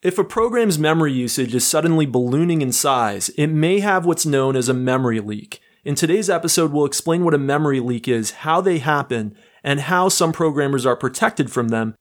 If a program's memory usage is suddenly ballooning in size, it may have what's known as a memory leak. In today's episode, we'll explain what a memory leak is, how they happen, and how some programmers are protected from them,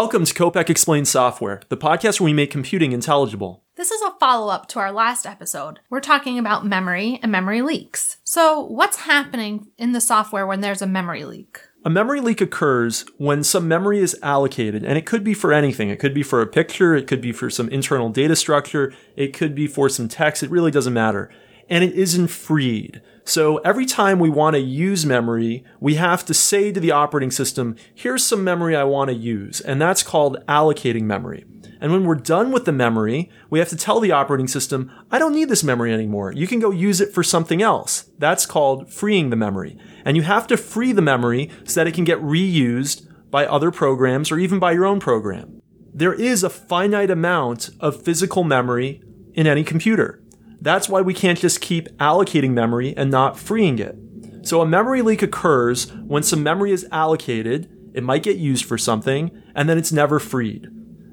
Welcome to Kopec Explains Software, the podcast where we make computing intelligible. This is a follow up to our last episode. We're talking about memory and memory leaks. So, what's happening in the software when there's a memory leak? A memory leak occurs when some memory is allocated, and it could be for anything. It could be for a picture, it could be for some internal data structure, it could be for some text, it really doesn't matter. And it isn't freed. So every time we want to use memory, we have to say to the operating system, here's some memory I want to use. And that's called allocating memory. And when we're done with the memory, we have to tell the operating system, I don't need this memory anymore. You can go use it for something else. That's called freeing the memory. And you have to free the memory so that it can get reused by other programs or even by your own program. There is a finite amount of physical memory in any computer. That's why we can't just keep allocating memory and not freeing it. So a memory leak occurs when some memory is allocated, it might get used for something, and then it's never freed.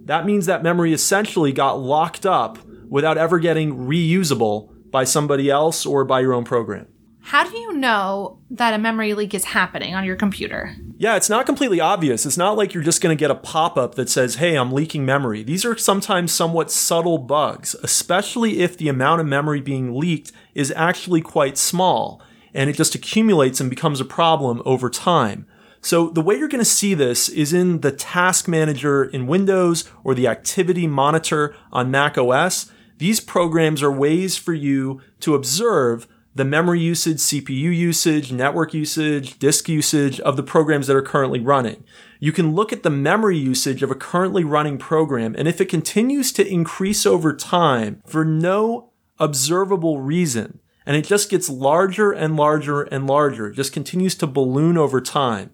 That means that memory essentially got locked up without ever getting reusable by somebody else or by your own program. How do you know that a memory leak is happening on your computer? Yeah, it's not completely obvious. It's not like you're just going to get a pop up that says, hey, I'm leaking memory. These are sometimes somewhat subtle bugs, especially if the amount of memory being leaked is actually quite small and it just accumulates and becomes a problem over time. So the way you're going to see this is in the task manager in Windows or the activity monitor on Mac OS. These programs are ways for you to observe the memory usage, CPU usage, network usage, disk usage of the programs that are currently running. You can look at the memory usage of a currently running program, and if it continues to increase over time for no observable reason, and it just gets larger and larger and larger, just continues to balloon over time.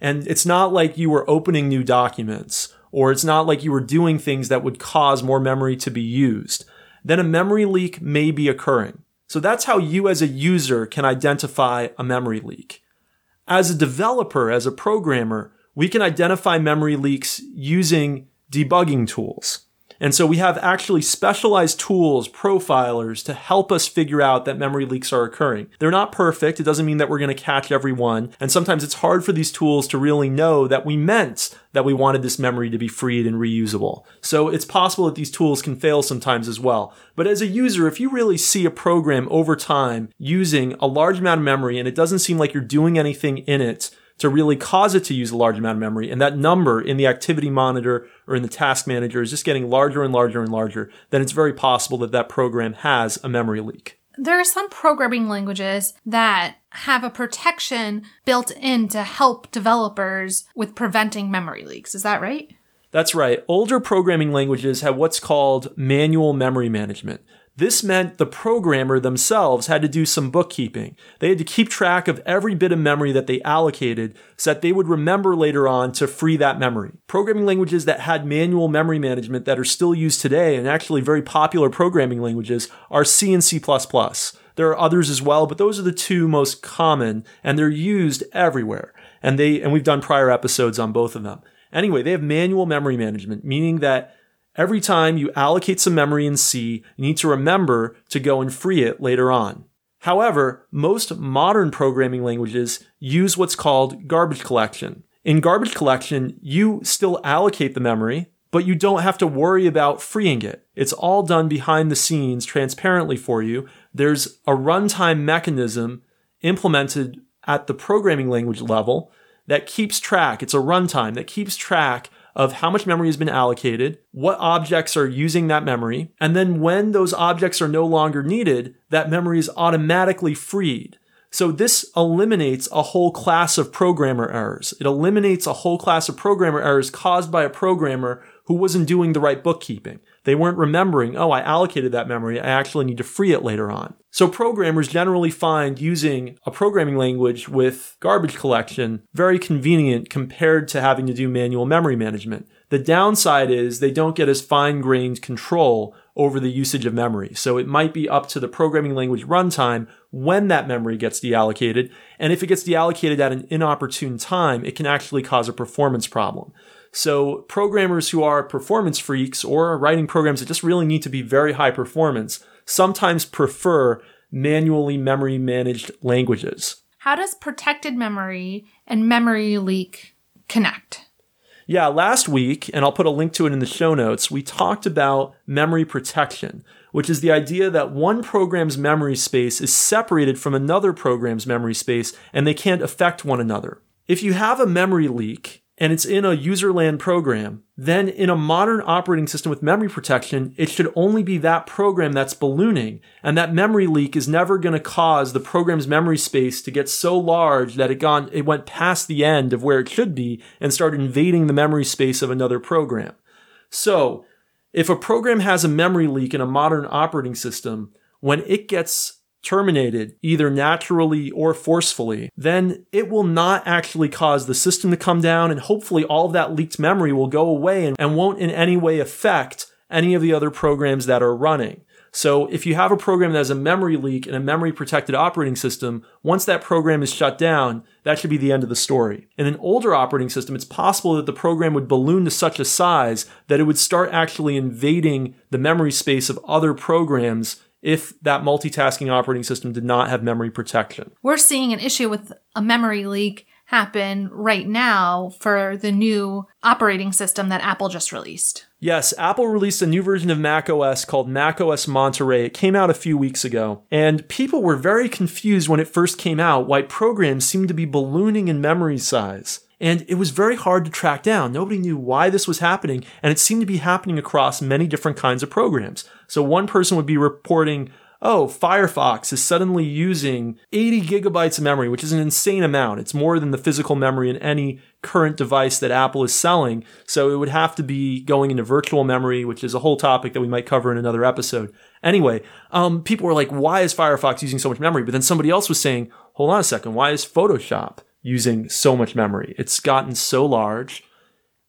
And it's not like you were opening new documents, or it's not like you were doing things that would cause more memory to be used. Then a memory leak may be occurring. So that's how you as a user can identify a memory leak. As a developer, as a programmer, we can identify memory leaks using debugging tools. And so we have actually specialized tools, profilers to help us figure out that memory leaks are occurring. They're not perfect. It doesn't mean that we're going to catch every one. And sometimes it's hard for these tools to really know that we meant that we wanted this memory to be freed and reusable. So it's possible that these tools can fail sometimes as well. But as a user, if you really see a program over time using a large amount of memory and it doesn't seem like you're doing anything in it, to really cause it to use a large amount of memory. And that number in the activity monitor or in the task manager is just getting larger and larger and larger. Then it's very possible that that program has a memory leak. There are some programming languages that have a protection built in to help developers with preventing memory leaks. Is that right? That's right. Older programming languages have what's called manual memory management. This meant the programmer themselves had to do some bookkeeping. They had to keep track of every bit of memory that they allocated so that they would remember later on to free that memory. Programming languages that had manual memory management that are still used today and actually very popular programming languages are C and C++. There are others as well, but those are the two most common and they're used everywhere. And they, and we've done prior episodes on both of them. Anyway, they have manual memory management, meaning that Every time you allocate some memory in C, you need to remember to go and free it later on. However, most modern programming languages use what's called garbage collection. In garbage collection, you still allocate the memory, but you don't have to worry about freeing it. It's all done behind the scenes transparently for you. There's a runtime mechanism implemented at the programming language level that keeps track. It's a runtime that keeps track of how much memory has been allocated, what objects are using that memory, and then when those objects are no longer needed, that memory is automatically freed. So this eliminates a whole class of programmer errors. It eliminates a whole class of programmer errors caused by a programmer who wasn't doing the right bookkeeping. They weren't remembering, oh, I allocated that memory. I actually need to free it later on. So programmers generally find using a programming language with garbage collection very convenient compared to having to do manual memory management. The downside is they don't get as fine grained control over the usage of memory. So it might be up to the programming language runtime when that memory gets deallocated. And if it gets deallocated at an inopportune time, it can actually cause a performance problem. So programmers who are performance freaks or are writing programs that just really need to be very high performance sometimes prefer manually memory managed languages. How does protected memory and memory leak connect? Yeah, last week, and I'll put a link to it in the show notes, we talked about memory protection, which is the idea that one program's memory space is separated from another program's memory space and they can't affect one another. If you have a memory leak, and it's in a userland program, then in a modern operating system with memory protection, it should only be that program that's ballooning. And that memory leak is never going to cause the program's memory space to get so large that it gone, it went past the end of where it should be and started invading the memory space of another program. So if a program has a memory leak in a modern operating system, when it gets terminated either naturally or forcefully, then it will not actually cause the system to come down and hopefully all of that leaked memory will go away and, and won't in any way affect any of the other programs that are running. So if you have a program that has a memory leak in a memory protected operating system, once that program is shut down, that should be the end of the story. In an older operating system, it's possible that the program would balloon to such a size that it would start actually invading the memory space of other programs if that multitasking operating system did not have memory protection. We're seeing an issue with a memory leak happen right now for the new operating system that Apple just released. Yes, Apple released a new version of macOS called macOS Monterey. It came out a few weeks ago, and people were very confused when it first came out why programs seemed to be ballooning in memory size. And it was very hard to track down. Nobody knew why this was happening, and it seemed to be happening across many different kinds of programs. So one person would be reporting, oh, Firefox is suddenly using 80 gigabytes of memory, which is an insane amount. It's more than the physical memory in any current device that Apple is selling. So it would have to be going into virtual memory, which is a whole topic that we might cover in another episode. Anyway, um, people were like, why is Firefox using so much memory? But then somebody else was saying, hold on a second, why is Photoshop using so much memory? It's gotten so large.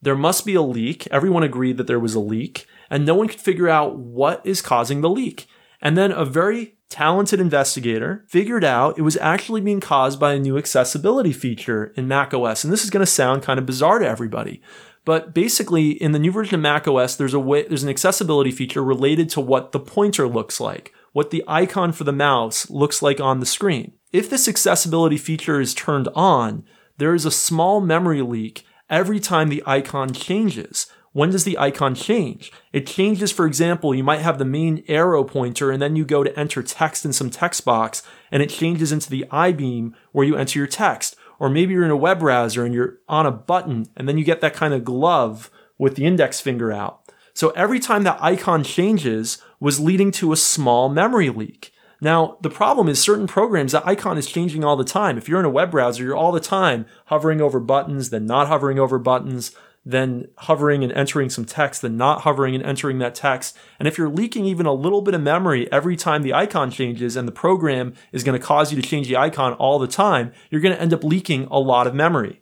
There must be a leak. Everyone agreed that there was a leak, and no one could figure out what is causing the leak. And then a very talented investigator figured out it was actually being caused by a new accessibility feature in macOS. And this is going to sound kind of bizarre to everybody. But basically, in the new version of macOS, there's a way, there's an accessibility feature related to what the pointer looks like, what the icon for the mouse looks like on the screen. If this accessibility feature is turned on, there is a small memory leak every time the icon changes. When does the icon change? It changes, for example, you might have the main arrow pointer and then you go to enter text in some text box and it changes into the I-beam where you enter your text. Or maybe you're in a web browser and you're on a button and then you get that kind of glove with the index finger out. So every time that icon changes was leading to a small memory leak. Now, the problem is certain programs, that icon is changing all the time. If you're in a web browser, you're all the time hovering over buttons, then not hovering over buttons, then hovering and entering some text, then not hovering and entering that text. And if you're leaking even a little bit of memory every time the icon changes and the program is going to cause you to change the icon all the time, you're going to end up leaking a lot of memory.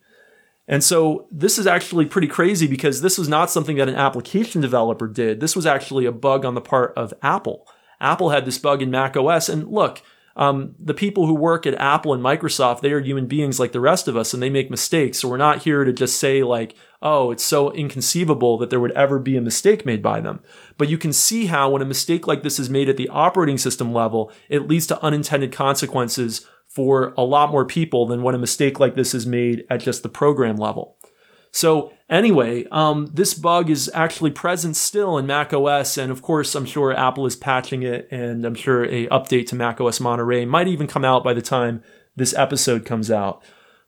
And so this is actually pretty crazy because this was not something that an application developer did. This was actually a bug on the part of Apple. Apple had this bug in Mac OS. And look, um, the people who work at Apple and Microsoft, they are human beings like the rest of us and they make mistakes. So we're not here to just say, like, oh, it's so inconceivable that there would ever be a mistake made by them. But you can see how when a mistake like this is made at the operating system level, it leads to unintended consequences for a lot more people than when a mistake like this is made at just the program level. So anyway, um, this bug is actually present still in Mac OS, and of course, I'm sure Apple is patching it, and I'm sure a update to Mac OS Monterey might even come out by the time this episode comes out.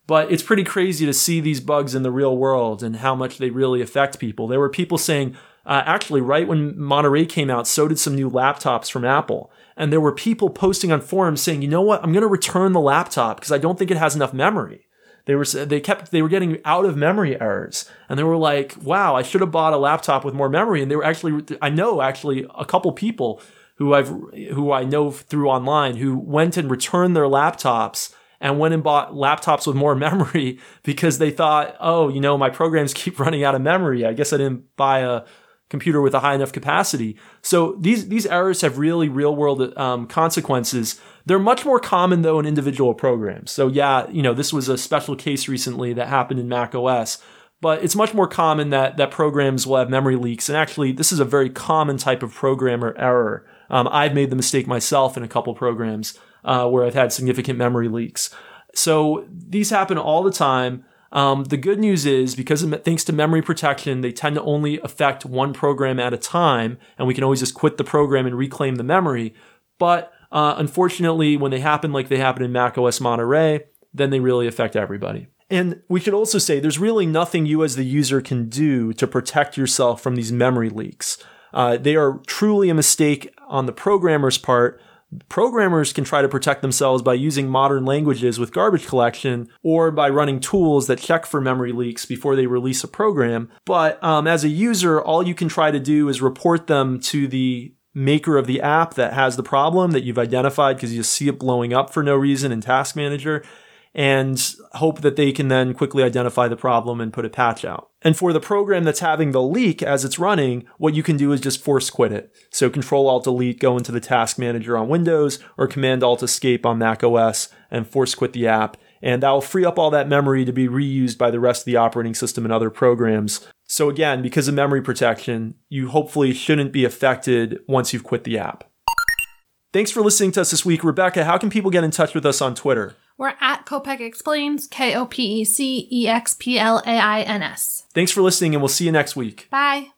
But it's pretty crazy to see these bugs in the real world and how much they really affect people. There were people saying, uh, actually, right when Monterey came out, so did some new laptops from Apple. And there were people posting on forums saying, you know what, I'm going to return the laptop because I don't think it has enough memory. they were they kept they were getting out of memory errors and they were like wow i should have bought a laptop with more memory and they were actually i know actually a couple people who i've who i know through online who went and returned their laptops and went and bought laptops with more memory because they thought oh you know my programs keep running out of memory i guess i didn't buy a computer with a high enough capacity. So these these errors have really real world um, consequences. They're much more common though in individual programs. So yeah, you know this was a special case recently that happened in Mac OS. But it's much more common that that programs will have memory leaks, and actually, this is a very common type of programmer error. Um, I've made the mistake myself in a couple programs uh, where I've had significant memory leaks. So these happen all the time. Um, the good news is because of, thanks to memory protection, they tend to only affect one program at a time, and we can always just quit the program and reclaim the memory. But uh, unfortunately, when they happen like they happen in macOS Monterey, then they really affect everybody. And we should also say there's really nothing you as the user can do to protect yourself from these memory leaks. Uh, they are truly a mistake on the programmer's part, Programmers can try to protect themselves by using modern languages with garbage collection or by running tools that check for memory leaks before they release a program. But um, as a user, all you can try to do is report them to the maker of the app that has the problem that you've identified because you see it blowing up for no reason in Task Manager and hope that they can then quickly identify the problem and put a patch out. And for the program that's having the leak as it's running, what you can do is just force quit it. So Control Alt Delete, go into the task manager on Windows or Command Alt Escape on Mac OS and force quit the app. And that will free up all that memory to be reused by the rest of the operating system and other programs. So again, because of memory protection, you hopefully shouldn't be affected once you've quit the app. Thanks for listening to us this week. Rebecca, how can people get in touch with us on Twitter? We're at Kopec Explains, K O P E C E X P L A I N S. Thanks for listening, and we'll see you next week. Bye.